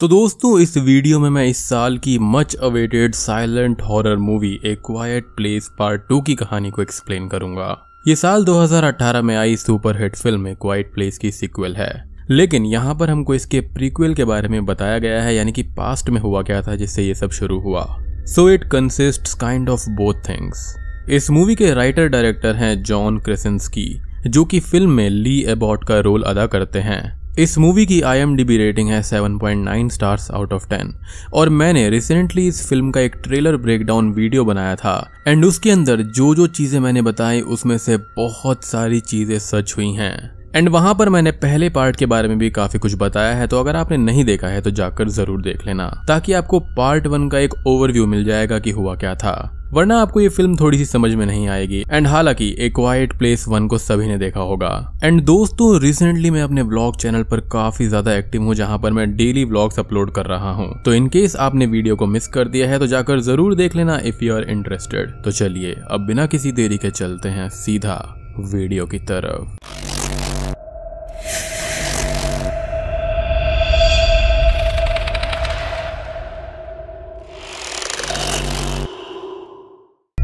तो दोस्तों, इस वीडियो में मैं इस साल की much awaited silent horror movie A Quiet Place Part Two की कहानी को एक्सप्लेन करूँगा। ये साल 2018 में आई सुपर हिट फ़िल्म क्वाइट प्लेस की सिक्वल है। लेकिन यहाँ पर हमको इसके प्रीक्वल के बारे में बताया गया है, यानी कि पास्ट में हुआ क्या था, जिससे ये सब शुरू हुआ। So it consist kind of both things इस मूवी के राइटर डायरेक्टर हैं जॉन क्रिसेंसकी जो कि फ़िल्म में ली एबॉट का रोल अदा करते हैं। इस मूवी की आईएमडीबी रेटिंग है 7.9 स्टार्स आउट ऑफ़ 10 और मैंने रिसेंटली इस फ़िल्म का एक ट्रेलर ब्रेकडाउन वीडियो बनाया था एंड उसके अंदर जो जो चीज़ें मैंने बताई, उसमें से बहुत सारी चीज़ें सच हुई हैं। एंड वहाँ पर मैंने पहले पार्ट के बारे में भी काफ़ी कुछ बताया है तो अगर आपने नहीं देखा है तो जाकर ज़रूर देख लेना, ताकि आपको पार्ट वन का एक ओवरव्यू मिल जाएगा कि हुआ क्या था। वरना आपको ये फ़िल्म थोड़ी सी समझ में नहीं आएगी। एंड हालाँकि ए क्वाइट प्लेस वन को सभी ने देखा होगा। एंड दोस्तों रिसेंटली मैं अपने ब्लॉग चैनल पर काफ़ी ज़्यादा एक्टिव हूँ, जहाँ पर मैं डेली ब्लॉग्स अपलोड कर रहा हूँ। तो इन केस आपने वीडियो को मिस कर दिया है तो जाकर ज़रूर देख लेना इफ़ यू आर इंटरेस्टेड तो चलिए, अब बिना किसी देरी के चलते हैं सीधा वीडियो की तरफ़।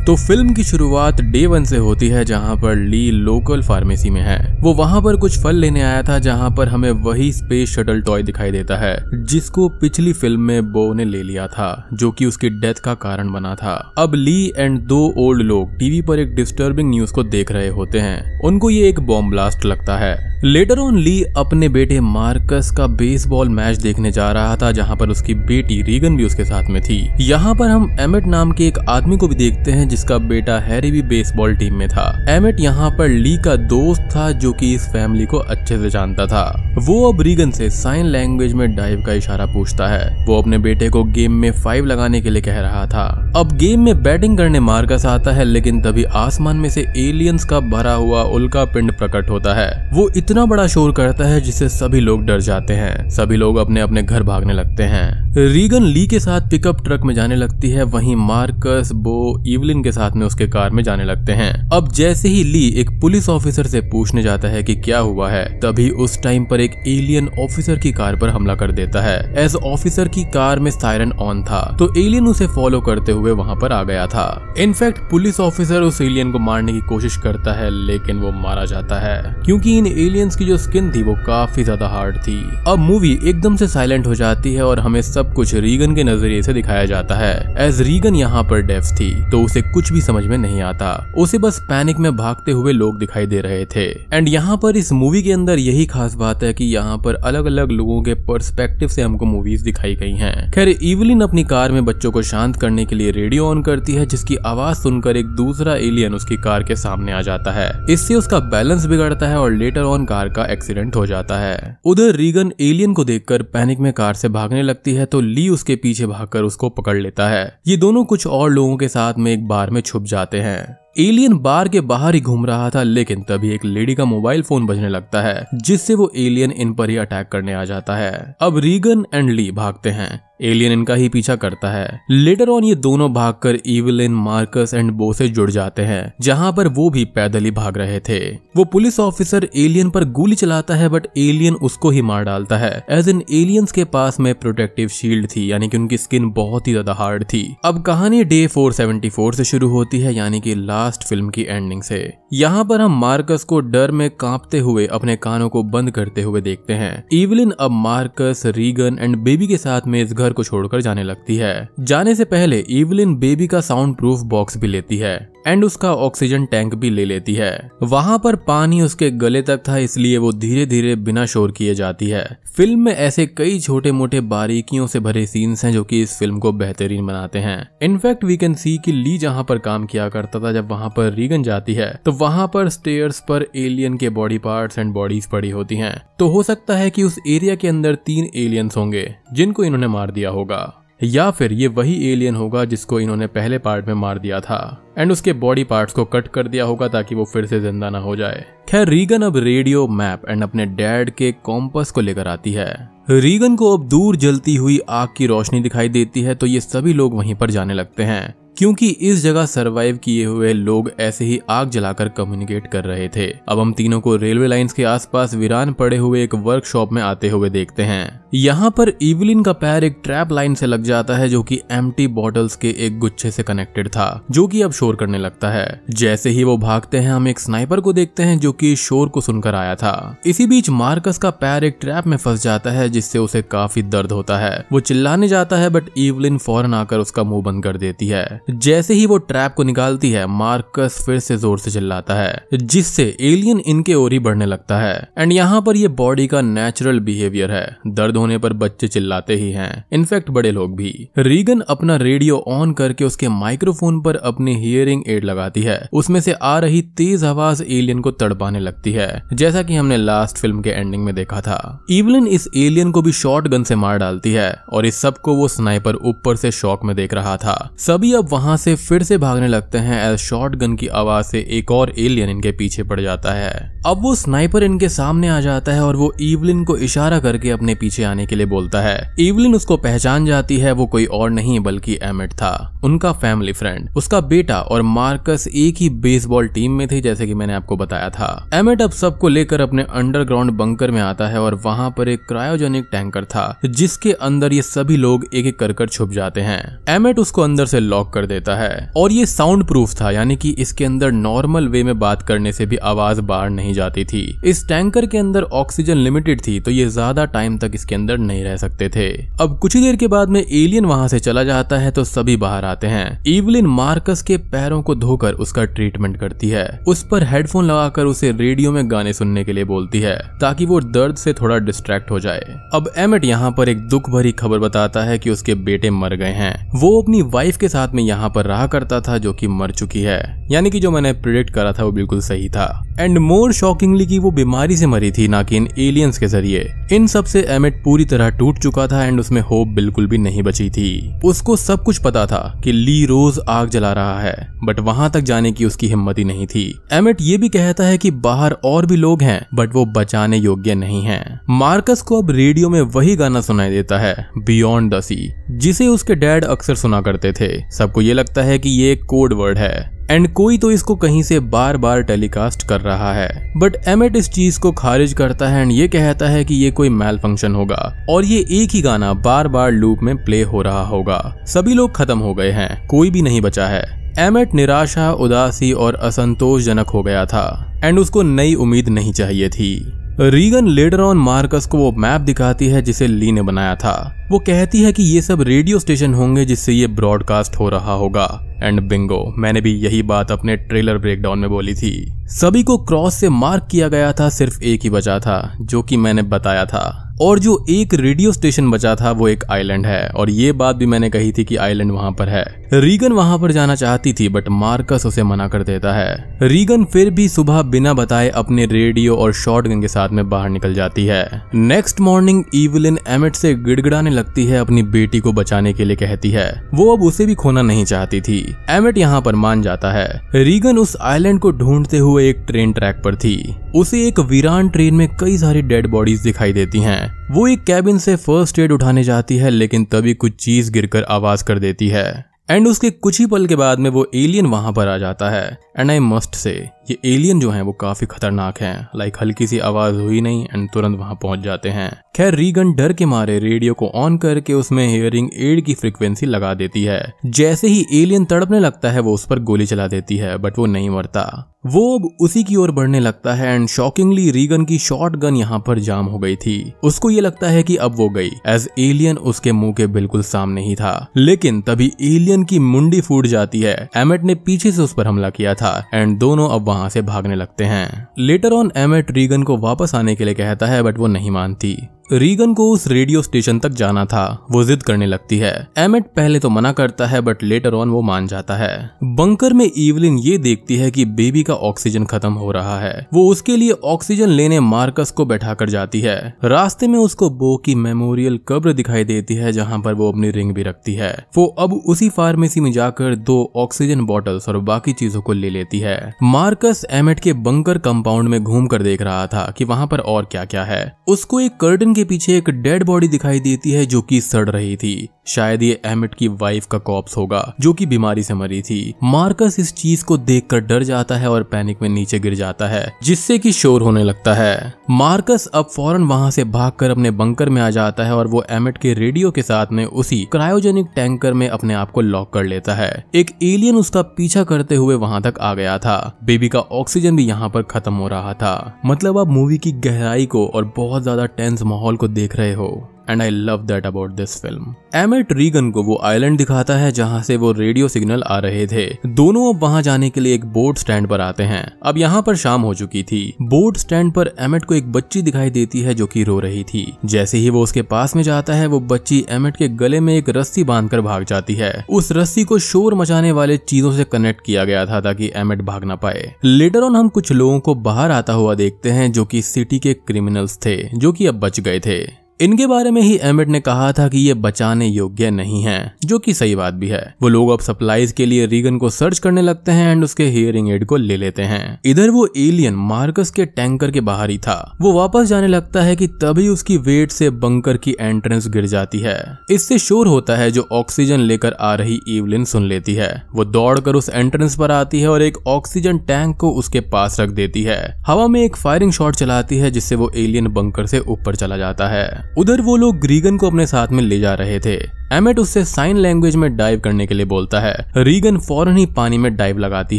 तो फ़िल्म की शुरुआत डे वन से होती है, जहाँ पर ली लोकल फार्मेसी में है। वो वहाँ पर कुछ फल लेने आया था, जहाँ पर हमें वही स्पेस शटल टॉय दिखाई देता है, जिसको पिछली फ़िल्म में बो ने ले लिया था, जो कि उसकी डेथ का कारण बना था। अब ली एंड दो ओल्ड लोग टीवी पर एक डिस्टर्बिंग न्यूज़ को देख रहे होते हैं। उनको ये एक बॉम्ब ब्लास्ट लगता है। लेटर ऑन ली अपने बेटे मार्कस का बेसबॉल मैच देखने जा रहा था, जहाँ पर उसकी बेटी रीगन भी उसके साथ में थी। यहाँ पर हम एमेट नाम के एक आदमी को भी देखते हैं, जिसका बेटा हैरी भी बेसबॉल टीम में था। एमेट यहाँ पर ली का दोस्त था, जो कि इस फैमिली को अच्छे से जानता था। वो अब रीगन से साइन लैंग्वेज में डाइव का इशारा पूछता है। वो अपने बेटे को गेम में फाइव लगाने के लिए कह रहा था। अब गेम में बैटिंग करने मार्कस आता है, लेकिन तभी आसमान में से एलियंस का भरा हुआ उल्का पिंड प्रकट होता है। वो इतना बड़ा शोर करता है जिससे सभी लोग डर जाते हैं। सभी लोग अपने अपने घर भागने लगते हैं। रीगन ली के साथ पिकअप ट्रक में जाने लगती है। वहीं मार्कस, बो, इवलिन के साथ में उसके कार में जाने लगते हैं। अब जैसे ही ली एक पुलिस ऑफिसर से पूछने जाता है कि क्या हुआ है, तभी उस टाइम पर एक एलियन ऑफिसर की कार पर हमला कर देता है। एज ऑफिसर की कार में सायरन ऑन था तो एलियन उसे फॉलो करते हुए वहाँ पर आ गया था। इनफैक्ट पुलिस ऑफिसर उस एलियन को मारने की कोशिश करता है, लेकिन वो मारा जाता है। क्योंकि इन एलियंस की जो स्किन थी वो काफ़ी ज़्यादा हार्ड थी। अब मूवी एकदम से साइलेंट हो जाती है और हमें सब कुछ रीगन के नज़रिए से दिखाया जाता है। एज रीगन यहाँ पर डेफ थी तो उसे कुछ भी समझ में नहीं आता। उसे बस पैनिक में भागते हुए लोग दिखाई दे रहे थे। एंड यहाँ पर इस मूवी के अंदर यही खास बात है कि यहाँ पर अलग अलग लोगों के परस्पेक्टिव से हमको मूवीज़ दिखाई गई हैं। खैर इवलिन अपनी कार में बच्चों को शांत करने के लिए रेडियो ऑन करती है, जिसकी आवाज़ सुनकर एक दूसरा एलियन उसकी कार के सामने आ जाता है। इससे उसका बैलेंस बिगड़ता है और लेटर ऑन कार का एक्सीडेंट हो जाता है। उधर रीगन एलियन को देखकर पैनिक में कार से भागने लगती है तो ली उसके पीछे भागकर उसको पकड़ लेता है। ये दोनों कुछ और लोगों के साथ में एक बार में छुप जाते हैं। एलियन बार के बाहर ही घूम रहा था, लेकिन तभी एक लेडी का मोबाइल फ़ोन बजने लगता है, जिससे वो एलियन इन पर ही अटैक करने आ जाता है। अब रीगन एंड ली भागते हैं। एलियन इनका ही पीछा करता है। लेटर ऑन ये दोनों भागकर इवलिन, मार्कस एंड बो से जुड़ जाते हैं, जहाँ पर वो भी पैदल ही भाग रहे थे। वो पुलिस ऑफिसर एलियन पर गोली चलाता है, बट एलियन उसको ही मार डालता है। एज इन एलियंस के पास में प्रोटेक्टिव शील्ड थी, यानी कि उनकी स्किन बहुत ही ज़्यादा हार्ड थी। अब कहानी डे 474 से शुरू होती है, यानी कि लास्ट फ़िल्म की एंडिंग से। यहाँ पर हम मार्कस को डर में कांपते हुए अपने कानों को बंद करते हुए देखते हैं। इवलिन अब मार्कस रीगन एंड बेबी के साथ में इस घर को छोड़कर जाने लगती है। जाने से पहले इवलिन बेबी का साउंड प्रूफ बॉक्स भी लेती है एंड उसका ऑक्सीजन टैंक भी ले लेती है। वहाँ पर पानी उसके गले तक था, इसलिए वो धीरे धीरे बिना शोर किए जाती है। फ़िल्म में ऐसे कई छोटे मोटे बारीकियों से भरे सीन्स हैं जो कि इस फ़िल्म को बेहतरीन बनाते हैं। इनफैक्ट वी कैन सी कि ली जहाँ पर काम किया करता था जब वहाँ पर रीगन जाती है। तो वहाँ पर स्टेयर्स पर एलियन के बॉडी पार्ट्स एंड बॉडीज पड़ी होती हैं। तो हो सकता है कि उस एरिया के अंदर तीन एलियंस होंगे, जिनको इन्होंने मार दिया होगा। या फिर ये वही एलियन होगा जिसको इन्होंने पहले पार्ट में मार दिया था। एंड उसके बॉडी पार्ट्स को कट कर दिया होगा ताकि वो फिर से ज़िंदा ना हो जाए। खैर, रीगन अब रेडियो मैप एंड अपने डैड के कॉम्पस को लेकर आती है। रीगन को अब दूर जलती हुई आग की रोशनी दिखाई देती है तो ये सभी लोग वहीं पर जाने लगते हैं। क्योंकि इस जगह सरवाइव किए हुए लोग ऐसे ही आग जलाकर कम्युनिकेट कर रहे थे। अब हम तीनों को रेलवे लाइंस के आसपास वीरान पड़े हुए एक वर्कशॉप में आते हुए देखते हैं। यहाँ पर इवलिन का पैर एक ट्रैप लाइन से लग जाता है जो कि एम्प्टी बॉटल्स के एक गुच्छे से कनेक्टेड था, जो कि अब शोर करने लगता है। जैसे ही वो भागते हैं, हम एक स्नाइपर को देखते हैं जो कि शोर को सुनकर आया था। इसी बीच मार्कस का पैर एक ट्रैप में फंस जाता है, जिससे उसे काफ़ी दर्द होता है। वो चिल्लाने जाता है बट इवलिन फ़ौरन आकर उसका मुँह बंद कर देती है। जैसे ही वो ट्रैप को निकालती है, मार्कस फिर से ज़ोर से चिल्लाता है, जिससे एलियन इनके ओर ही बढ़ने लगता है। एंड यहाँ पर ये बॉडी का नेचुरल बिहेवियर है। दर्द होने पर बच्चे चिल्लाते ही हैं। इनफैक्ट बड़े लोग भी। रीगन अपना रेडियो ऑन करके उसके माइक्रोफोन पर अपनी हियरिंग एड लगाती है। उसमें से आ रही तेज आवाज़ एलियन को तड़पाने लगती है, जैसा कि हमने लास्ट फ़िल्म के एंडिंग में देखा था। इवलिन इस एलियन को भी शॉर्ट गन से मार डालती है, और इस सबको वो स्नाइपर ऊपर से शॉक में देख रहा था। सभी अब वहाँ से फिर से भागने लगते हैं एज शॉर्ट गन की आवाज़ से एक और एलियन इनके पीछे पड़ जाता है। अब वो स्नाइपर इनके सामने आ जाता है और वो इवलिन को इशारा करके अपने पीछे आने के लिए बोलता है। इवलिन उसको पहचान जाती है, वो कोई और नहीं बल्कि एमिट था, उनका फैमिली फ्रेंड। उसका बेटा और मार्कस एक ही बेसबॉल टीम में थे, जैसे कि मैंने आपको बताया था। एमिट अब सबको लेकर अपने अंडरग्राउंड बंकर में आता है और वहाँ पर एक क्रायोजेनिक टैंकर था, जिसके अंदर ये सभी लोग एक एक कर कर छुप जाते हैं। एमिट उसको अंदर से लॉक कर देता है। और ये साउंड प्रूफ था, यानी कि इसके अंदर नॉर्मल वे में बात करने से भी आवाज़ बाहर नहीं जाती थी। इस टैंकर के अंदर ऑक्सीजन लिमिटेड थी तो ये ज़्यादा टाइम तक इसके अंदर नहीं रह सकते थे। अब कुछ ही देर के बाद में एलियन वहाँ से चला जाता है तो सभी बाहर आते हैं। इवलिन मार्कस के पैरों को धोकर उसका ट्रीटमेंट करती है। उस पर हेडफोन लगाकर उसे रेडियो में गाने सुनने के लिए बोलती है, ताकि वो दर्द से थोड़ा डिस्ट्रैक्ट हो जाए। अब एमिट यहाँ पर एक दुख भरी खबर बताता है कि उसके बेटे मर गए हैं। वो अपनी वाइफ के साथ में यहाँ पर रहा करता था जो कि मर चुकी है। यानी कि जो मैंने प्रिडिक्ट करा था वो बिल्कुल सही था। एंड मोर शॉकिंगली कि वो बीमारी से मरी थी ना कि इन एलियंस के ज़रिए। इन सबसे एमिट पूरी तरह टूट चुका था एंड उसमें होप बिल्कुल भी नहीं बची थी। उसको सब कुछ पता था कि ली रोज आग जला रहा है बट वहाँ तक जाने की उसकी हिम्मत ही नहीं थी। एमिट ये भी कहता है कि बाहर और भी लोग हैं बट वो बचाने योग्य नहीं है। मार्कस को अब रेडियो में वही गाना सुनाई देता है बियॉन्ड द सी जिसे उसके डैड अक्सर सुना करते थे। सबको ये लगता है कि ये एक कोड वर्ड है। एंड कोई तो इसको कहीं से बार बार टेलीकास्ट कर रहा है। बट एमिट इस चीज़ को खारिज करता है एंड ये कहता है कि ये कोई मेल फ़ंक्शन होगा। और ये एक ही गाना बार बार लूप में प्ले हो रहा होगा। सभी लोग खत्म हो गए हैं। कोई भी नहीं बचा है। एमेट निराशा, उदासी और असंतोषजनक हो गया था। एंड उसको नई उम्मीद नहीं चाहिए थी। रीगन लेटर ऑन मार्कस को वो मैप दिखाती है जिसे ली ने बनाया था। वो कहती है कि ये सब रेडियो स्टेशन होंगे जिससे ये ब्रॉडकास्ट हो रहा होगा। एंड बिंगो मैंने भी यही बात अपने ट्रेलर ब्रेकडाउन में बोली थी। सभी को क्रॉस से मार्क किया गया था, सिर्फ़ एक ही बचा था, जो कि मैंने बताया था। और जो एक रेडियो स्टेशन बचा था, वो एक आइलैंड है। और ये बात भी मैंने कही थी कि आइलैंड वहाँ पर है। रीगन वहाँ पर जाना चाहती थी, बट मार्कस उसे मना कर देता है। रीगन फिर भी सुबह बिना बताए अपने रेडियो और शॉटगन के साथ में बाहर निकल जाती है। नेक्स्ट मॉर्निंग, इवलिन एमिट से गिड़गिड़ाने लगती है अपनी बेटी को बचाने के लिए कहती है। वो अब उसे भी खोना नहीं चाहती थी। एमिट यहाँ पर मान जाता है। रीगन उस आइलैंड को ढूंढते हुए एक ट्रेन ट्रैक पर थी। उसे एक वीरान ट्रेन में कई सारी डेड बॉडीज दिखाई देती हैं। वो एक कैबिन से फ़र्स्ट एड उठाने जाती है, लेकिन तभी कुछ चीज़ गिरकर आवाज़ कर देती है। एंड उसके कुछ ही पल के बाद में वो एलियन वहाँ पर आ जाता है। एंड आई मस्ट से ये एलियन जो हैं, वो काफ़ी खतरनाक हैं। लाइक हल्की सी आवाज़ हुई नहीं एंड तुरंत वहाँ पहुँच जाते हैं। खैर रीगन डर के मारे रेडियो को ऑन करके उसमें हियरिंग एड की फ्रिक्वेंसी लगा देती है। जैसे ही एलियन तड़पने लगता है, वो उस पर गोली चला देती है बट वो नहीं मरता। वो अब उसी की ओर बढ़ने लगता है एंड शॉकिंगली रीगन की शॉर्ट गन यहाँ पर जाम हो गई थी। उसको ये लगता है कि अब वो गई। एज एलियन उसके मुँह के बिल्कुल सामने ही था। लेकिन तभी एलियन की मुंडी फूट जाती है। एमेट ने पीछे से उस पर हमला किया था एंड दोनों अब वहाँ से भागने लगते हैं। लेटर ऑन एमेट रीगन को वापस आने के लिए कहता है, बट वो नहीं मानती। रीगन को उस रेडियो स्टेशन तक जाना था। वो जिद करने लगती है। एमेट पहले तो मना करता है बट लेटर ऑन वो मान जाता है। बंकर में इवलिन ये देखती है कि बेबी का ऑक्सीजन खत्म हो रहा है। वो उसके लिए ऑक्सीजन लेने मार्कस को बैठा कर जाती है। रास्ते में उसको बो की मेमोरियल कब्र दिखाई देती है, जहाँ पर वो अपनी रिंग भी रखती है। वो अब उसी फार्मेसी में जाकर दो ऑक्सीजन बॉटल्स और बाकी चीज़ों को ले लेती है। मार्कस एमेट के बंकर कंपाउंड में घूम कर देख रहा था कि वहाँ पर और क्या क्या है। उसको एक कर्टन के पीछे एक डेड बॉडी दिखाई देती है जो कि सड़ रही थी। शायद ये एमिट की वाइफ का कॉप्स होगा, जो कि बीमारी से मरी थी। मार्कस इस चीज़ को देखकर डर जाता है और पैनिक में नीचे गिर जाता है, जिससे कि शोर होने लगता है। मार्कस अब फ़ौरन वहाँ से भागकर अपने बंकर में आ जाता है और वो एमिट के रेडियो के साथ में उसी क्रायोजेनिक टैंकर में अपने आप को लॉक कर लेता है। एक एलियन उसका पीछा करते हुए वहाँ तक आ गया था। बेबी का ऑक्सीजन भी यहाँ पर खत्म हो रहा था। मतलब अब मूवी की गहराई को और बहुत ज़्यादा टेंस माहौल को देख रहे हो। And I love that about this film Emmett Regan को वो आइलैंड दिखाता है जहाँ से वो रेडियो सिग्नल आ रहे थे। दोनों अब वहाँ जाने के लिए एक बोट स्टैंड पर आते हैं। अब यहाँ पर शाम हो चुकी थी। बोट स्टैंड पर एमेट को एक बच्ची दिखाई देती है जो की रो रही थी। जैसे ही वो उसके पास में जाता है, वो बच्ची एमेट के गले में एक रस्सी बांधकर भाग जाती है। उस रस्सी को शोर मचाने वाले चीज़ों से कनेक्ट किया गया था ताकि एमेट भाग ना पाए। लेटर ऑन हम कुछ लोगों को बाहर आता हुआ देखते हैं जो कि सिटी के क्रिमिनल्स थे, जो कि अब बच गए थे। इनके बारे में ही एमिट ने कहा था कि ये बचाने योग्य नहीं है, जो कि सही बात भी है। वो लोग अब सप्लाईज के लिए रीगन को सर्च करने लगते हैं एंड उसके हियरिंग एड को ले लेते हैं। इधर वो एलियन मार्कस के टैंकर के बाहर ही था। वो वापस जाने लगता है कि तभी उसकी वेट से बंकर की एंट्रेंस गिर जाती है। इससे शोर होता है जो ऑक्सीजन लेकर आ रही इवलिन सुन लेती है। वो दौड़कर उस एंट्रेंस पर आती है और एक ऑक्सीजन टैंक को उसके पास रख देती है। हवा में एक फायरिंग शॉट चलाती है, जिससे वो एलियन बंकर से ऊपर चला जाता है। उधर वो लोग ग्रीगन को अपने साथ में ले जा रहे थे। एमेट उससे साइन लैंग्वेज में डाइव करने के लिए बोलता है। रीगन फ़ौरन ही पानी में डाइव लगाती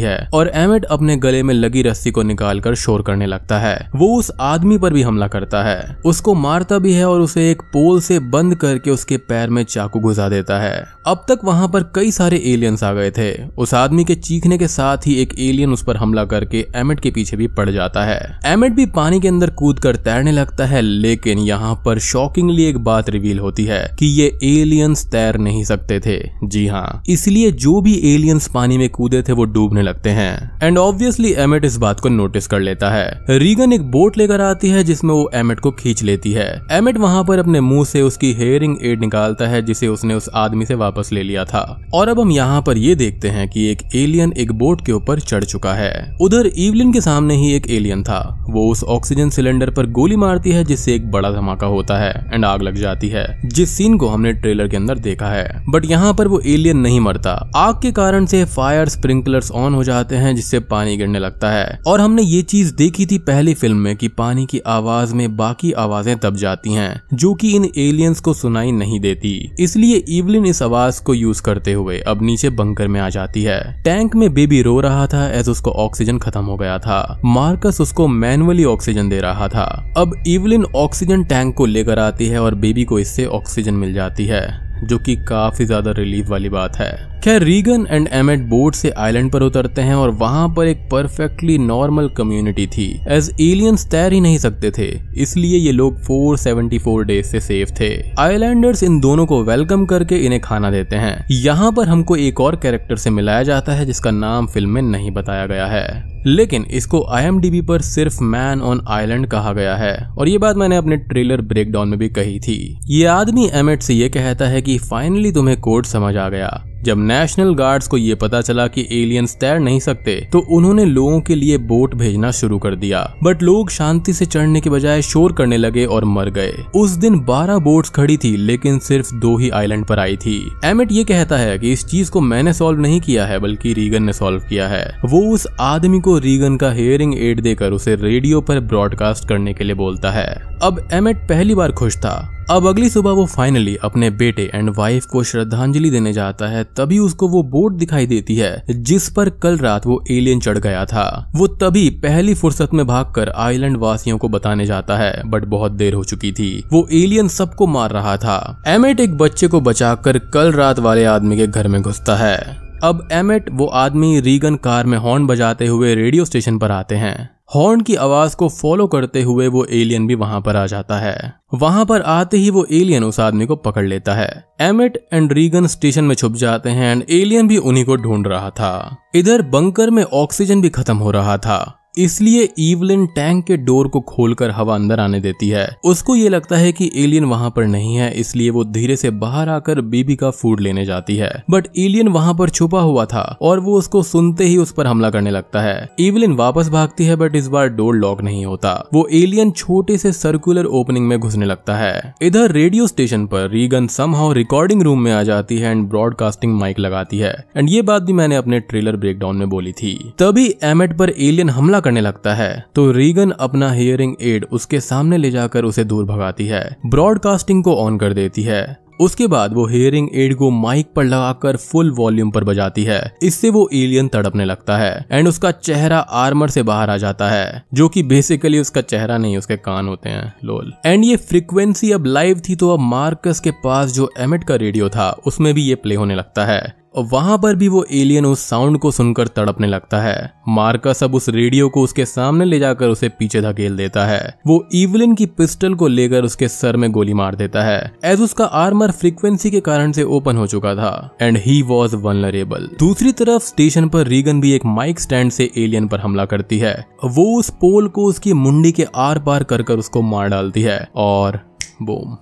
है और एमेट अपने गले में लगी रस्सी को निकालकर शोर करने लगता है। वो उस आदमी पर भी हमला करता है। उसको मारता भी है और उसे एक पोल से बंद करके उसके पैर में चाकू घुसा देता है। अब तक वहाँ पर कई सारे एलियंस आ गए थे। उस आदमी के चीखने के साथ ही एक एलियन उस पर हमला करके एमेट के पीछे भी पड़ जाता है। एमेट भी पानी के अंदर कूद कर तैरने लगता है, लेकिन यहाँ पर शॉकिंगली एक बात रिवील होती है कि ये एलियंस एलियंस तैर नहीं सकते थे। जी हाँ। इसलिए जो भी एलियंस पानी में कूदे थे, वो डूबने लगते हैं। एंड ऑब्वियसली एमेट इस बात को नोटिस कर लेता है। रीगन एक बोट लेकर आती है, जिसमें वो एमेट को खींच लेती है। एमेट वहाँ पर अपने मुँह से उसकी हेयरिंग एड निकालता है, जिसे उसने उस आदमी से वापस ले लिया था। और अब हम यहाँ पर ये देखते हैं कि एक एलियन एक बोट के ऊपर चढ़ चुका है। उधर इवलिन के सामने ही एक एलियन था। वो उस ऑक्सीजन सिलेंडर पर गोली मारती है, जिससे एक बड़ा धमाका होता है एंड आग लग जाती है। जिस सीन को हमने ट्रेलर के अंदर अंदर देखा है। बट यहाँ पर वो एलियन नहीं मरता। आग के कारण से फायर स्प्रिंकलर्स ऑन हो जाते हैं, जिससे पानी गिरने लगता है। और हमने ये चीज़ देखी थी पहली फ़िल्म में कि पानी की आवाज़ में बाकी आवाज़ें दब जाती हैं, जो कि इन एलियंस को सुनाई नहीं देती। इसलिए इवलिन इस आवाज़ को यूज़ करते हुए अब नीचे बंकर में आ जाती है। टैंक में बेबी रो रहा था एज उसको ऑक्सीजन खत्म हो गया था। मार्कस उसको मैनुअली ऑक्सीजन दे रहा था। अब इवलिन ऑक्सीजन टैंक को लेकर आती है और बेबी को इससे ऑक्सीजन मिल जाती है। जो कि काफ़ी ज़्यादा रिलीफ वाली बात है। खैर रीगन एंड एमेट बोट से आइलैंड पर उतरते हैं और वहाँ पर एक परफेक्टली नॉर्मल कम्युनिटी थी। एज एलियंस तैर ही नहीं सकते थे, इसलिए ये लोग 474 डेज़ से सेफ़ थे। आइलैंडर्स इन दोनों को वेलकम करके इन्हें खाना देते हैं। यहाँ पर हमको एक और कैरेक्टर से मिलाया जाता है, जिसका नाम फ़िल्म में नहीं बताया गया है। लेकिन इसको आईएमडीबी पर सिर्फ़ मैन ऑन आइलैंड कहा गया है। और ये बात मैंने अपने ट्रेलर ब्रेकडाउन में भी कही थी। ये आदमी एमेट से ये कहता है कि फाइनली तुम्हें कोड समझ आ गया। जब नेशनल गार्ड्स को ये पता चला कि एलियंस तैर नहीं सकते तो उन्होंने लोगों के लिए बोट भेजना शुरू कर दिया। बट लोग शांति से चढ़ने के बजाय शोर करने लगे और मर गए। उस दिन 12 बोट्स खड़ी थी, लेकिन सिर्फ़ दो ही आइलैंड पर आई थी। एमिट ये कहता है कि इस चीज़ को मैंने सॉल्व नहीं किया है, बल्कि रीगन ने सॉल्व किया है। वो उस आदमी को रीगन का हेयरिंग एड देकर उसे रेडियो पर ब्रॉडकास्ट करने के लिए बोलता है। अब एमिट पहली बार खुश था। अब अगली सुबह वो फाइनली अपने बेटे एंड वाइफ को श्रद्धांजलि देने जाता है तभी उसको वो बोट दिखाई देती है, जिस पर कल रात वो एलियन चढ़ गया था। वो तभी पहली फुर्सत में भाग कर आईलैंड वासियों को बताने जाता है बट बहुत देर हो चुकी थी। वो एलियन सबको मार रहा था। एमेट एक बच्चे को बचाकर कल रात वाले आदमी के घर में घुसता है। अब एमेट वो आदमी रीगन कार में हॉर्न बजाते हुए रेडियो स्टेशन पर आते हैं। हॉर्न की आवाज़ को फॉलो करते हुए वो एलियन भी वहाँ पर आ जाता है। वहाँ पर आते ही वो एलियन उस आदमी को पकड़ लेता है। एमेट एंड रीगन स्टेशन में छुप जाते हैं एंड एलियन भी उन्हीं को ढूंढ रहा था। इधर बंकर में ऑक्सीजन भी खत्म हो रहा था। इसलिए ईवलिन टैंक के डोर को खोलकर हवा अंदर आने देती है। उसको ये लगता है कि एलियन वहाँ पर नहीं है, इसलिए वो धीरे से बाहर आकर बीबी का फ़ूड लेने जाती है। बट एलियन वहाँ पर छुपा हुआ था और वो उसको सुनते ही उस पर हमला करने लगता है। ईवलिन वापस भागती है, बट इस बार डोर लॉक नहीं होता। वो एलियन छोटे से सर्कुलर ओपनिंग में घुसने लगता है। इधर रेडियो स्टेशन पर रीगन समहाउ रिकॉर्डिंग रूम में आ जाती है एंड ब्रॉडकास्टिंग माइक लगाती है। एंड ये बात भी मैंने अपने ट्रेलर ब्रेकडाउन में बोली थी। तभी एमेट पर एलियन हमला करने लगता है। तो रीगन अपना हियरिंग एड उसके सामने ले जाकर उसे दूर भगाती है। ब्रॉडकास्टिंग को ऑन कर देती है। उसके बाद वो हेयरिंग एड को माइक पर लगाकर फुल वॉल्यूम पर बजाती है। इससे वो एलियन तड़पने लगता है। एंड उसका चेहरा आर्मर से बाहर आ जाता है, जो कि बेसिकली उसका चेहरा नहीं, उसके कान होते हैं। लोल एंड ये फ्रीक्वेंसी अब लाइव थी तो अब मार्कस के पास जो एमिट का रेडियो था, उसमें भी ये प्ले होने लगता है। वहाँ पर भी वो एलियन उस साउंड को सुनकर तड़पने लगता है। मार्कस अब उस रेडियो को उसके सामने ले जाकर उसे पीछे धकेल देता है। वो इवलिन की पिस्टल को लेकर उसके सर में गोली मार देता है एज उसका आर्मर फ्रीक्वेंसी के कारण से ओपन हो चुका था एंड ही वॉज़ वनरेबल दूसरी तरफ़ स्टेशन पर रीगन भी एक माइक स्टैंड से एलियन पर हमला करती है। वो उस पोल को उसकी मुंडी के आर पार कर कर उसको मार डालती है, और बोम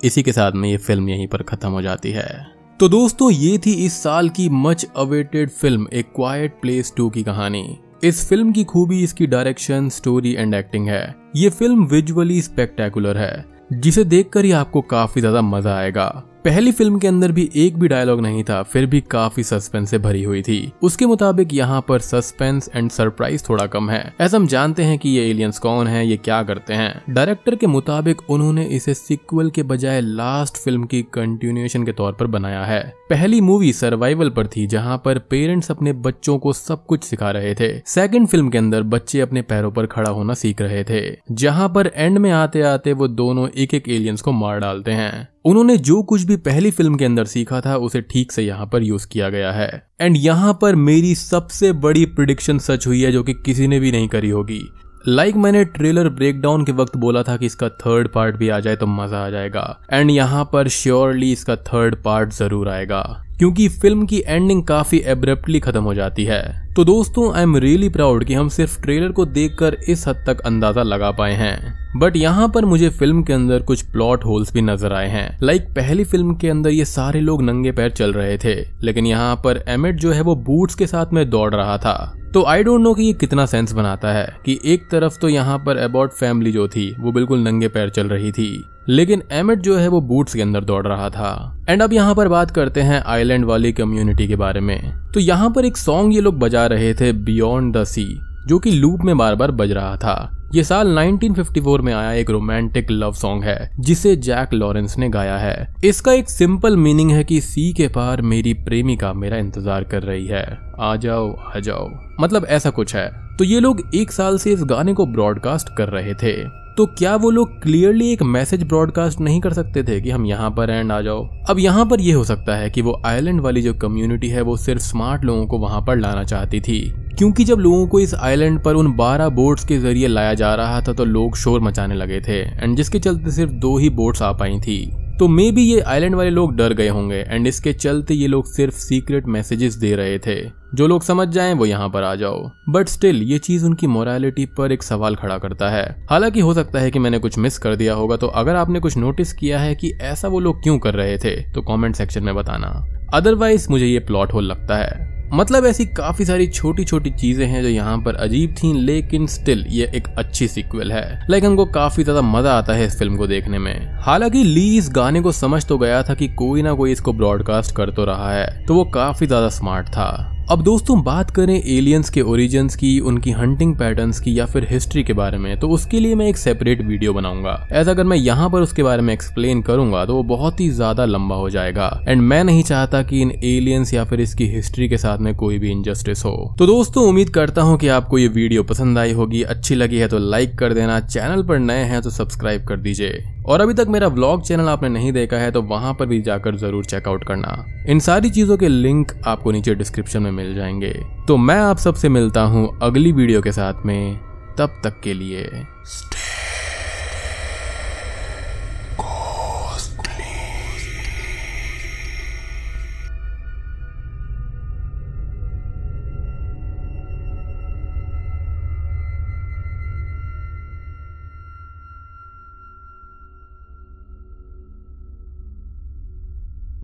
इसी के साथ में ये फ़िल्म यहीं पर खत्म हो जाती है। तो दोस्तों, ये थी इस साल की much awaited film A Quiet Place Two की कहानी। इस फ़िल्म की खूबी, इसकी डायरेक्शन स्टोरी एंड एक्टिंग है। ये फ़िल्म विजुअली स्पेक्टेकुलर है, जिसे देखकर ही आपको काफ़ी ज़्यादा मज़ा आएगा। पहली फ़िल्म के अंदर भी एक भी डायलॉग नहीं था, फिर भी काफ़ी सस्पेंस से भरी हुई थी। उसके मुताबिक यहाँ पर सस्पेंस एंड सरप्राइज़ थोड़ा कम है। ऐसा हम जानते हैं कि ये एलियंस कौन है, ये क्या करते हैं। डायरेक्टर के मुताबिक उन्होंने इसे सिक्वल के बजाय लास्ट फ़िल्म की कंटिन्यूएशन के तौर पर बनाया है। पहली मूवी सर्वाइवल पर थी, जहाँ पर पेरेंट्स अपने बच्चों को सब कुछ सिखा रहे थे। सेकंड फ़िल्म के अंदर बच्चे अपने पैरों पर खड़ा होना सीख रहे थे। जहाँ पर एंड में आते आते वो दोनों एक एक एलियंस को मार डालते हैं। उन्होंने जो कुछ भी पहली फ़िल्म के अंदर सीखा था, उसे ठीक से यहाँ पर यूज़ किया गया है। एंड यहाँ पर मेरी सबसे बड़ी प्रिडिक्शन सच हुई है, जो कि किसी ने भी नहीं करी होगी। लाइक like मैंने ट्रेलर ब्रेकडाउन के वक्त बोला था कि इसका थर्ड पार्ट भी आ जाए तो मज़ा आ जाएगा। एंड यहाँ पर श्योरली इसका थर्ड पार्ट ज़रूर आएगा। क्योंकि फ़िल्म की एंडिंग काफ़ी एब्रप्टली खत्म हो जाती है। तो दोस्तों आई एम रियली प्राउड कि हम सिर्फ़ ट्रेलर को देखकर इस हद तक अंदाज़ा लगा पाए हैं। बट यहाँ पर मुझे फ़िल्म के अंदर कुछ प्लॉट होल्स भी नज़र आए हैं। लाइक like पहली फ़िल्म के अंदर ये सारे लोग नंगे पैर चल रहे थे, लेकिन यहाँ पर एमिट जो है वो बूट्स के साथ में दौड़ रहा था। तो आई डोंट नो कि ये कितना सेंस बनाता है कि एक तरफ़ तो यहाँ पर अबाउट फैमिली जो थी, वो बिल्कुल नंगे पैर चल रही थी। लेकिन एमिट जो है वो बूट्स के अंदर दौड़ रहा था। एंड अब यहाँ पर बात करते हैं आइलैंड वाली कम्युनिटी के बारे में। तो यहाँ पर एक सॉन्ग ये लोग बजा रहे थे बियॉन्ड द सी जो कि लूप में बार बार बज रहा था। ये साल 1954 में आया एक रोमांटिक लव सॉन्ग है, जिसे जैक लॉरेंस ने गाया है। इसका एक सिंपल मीनिंग है कि सी के पार मेरी प्रेमिका मेरा इंतज़ार कर रही है। आ जाओ आ जाओ। मतलब ऐसा कुछ है। तो ये लोग एक साल से इस गाने को ब्रॉडकास्ट कर रहे थे। तो क्या वो लोग क्लियरली एक मैसेज ब्रॉडकास्ट नहीं कर सकते थे कि हम यहाँ पर एंड आ जाओ? अब यहाँ पर यह हो सकता है कि वो आइलैंड वाली जो कम्युनिटी है, वो सिर्फ़ स्मार्ट लोगों को वहाँ पर लाना चाहती थी। क्योंकि जब लोगों को इस आइलैंड पर उन 12 बोट्स के ज़रिए लाया जा रहा था तो लोग शोर मचाने लगे थे। एंड जिसके चलते सिर्फ़ दो ही बोट्स आ पाई थी। तो मे बी ये आइलैंड वाले लोग डर गए होंगे एंड इसके चलते ये लोग सिर्फ़ सीक्रेट मैसेजेस दे रहे थे। जो लोग समझ जाएँ, वो यहाँ पर आ जाओ। बट स्टिल ये चीज़ उनकी मोरालिटी पर एक सवाल खड़ा करता है। हालाँकि हो सकता है कि मैंने कुछ मिस कर दिया होगा तो अगर आपने कुछ नोटिस किया है कि ऐसा वो लोग क्यों कर रहे थे तो कॉमेंट सेक्शन में बताना। अदरवाइज़ मुझे ये प्लॉट होल लगता है। मतलब ऐसी काफ़ी सारी छोटी छोटी चीज़ें हैं जो यहाँ पर अजीब थी, लेकिन स्टिल ये एक अच्छी सीक्वल है। लाइक हमको काफ़ी ज़्यादा मज़ा आता है इस फ़िल्म को देखने में। हालाँकि ली इस गाने को समझ तो गया था कि कोई ना कोई इसको ब्रॉडकास्ट कर तो रहा है तो वो काफ़ी ज़्यादा स्मार्ट था। अब दोस्तों बात करें एलियंस के ओरिजिन्स की, उनकी हंटिंग पैटर्न्स की या फिर हिस्ट्री के बारे में तो उसके लिए मैं एक सेपरेट वीडियो बनाऊँगा। ऐसा अगर मैं यहाँ पर उसके बारे में एक्सप्लेन करूँगा तो वो बहुत ही ज़्यादा लंबा हो जाएगा। एंड मैं नहीं चाहता कि इन एलियंस या फिर इसकी हिस्ट्री के साथ में कोई भी इनजस्टिस हो। तो दोस्तों, उम्मीद करता हूँ की आपको ये वीडियो पसंद आई होगी। अच्छी लगी है तो लाइक कर देना। चैनल पर नए हैं तो सब्सक्राइब कर दीजिए। और अभी तक मेरा व्लॉग चैनल आपने नहीं देखा है तो वहाँ पर भी जाकर ज़रूर चेकआउट करना। इन सारी चीज़ों के लिंक आपको नीचे डिस्क्रिप्शन में मिल जाएँगे। तो मैं आप सबसे मिलता हूँ अगली वीडियो के साथ में। तब तक के लिए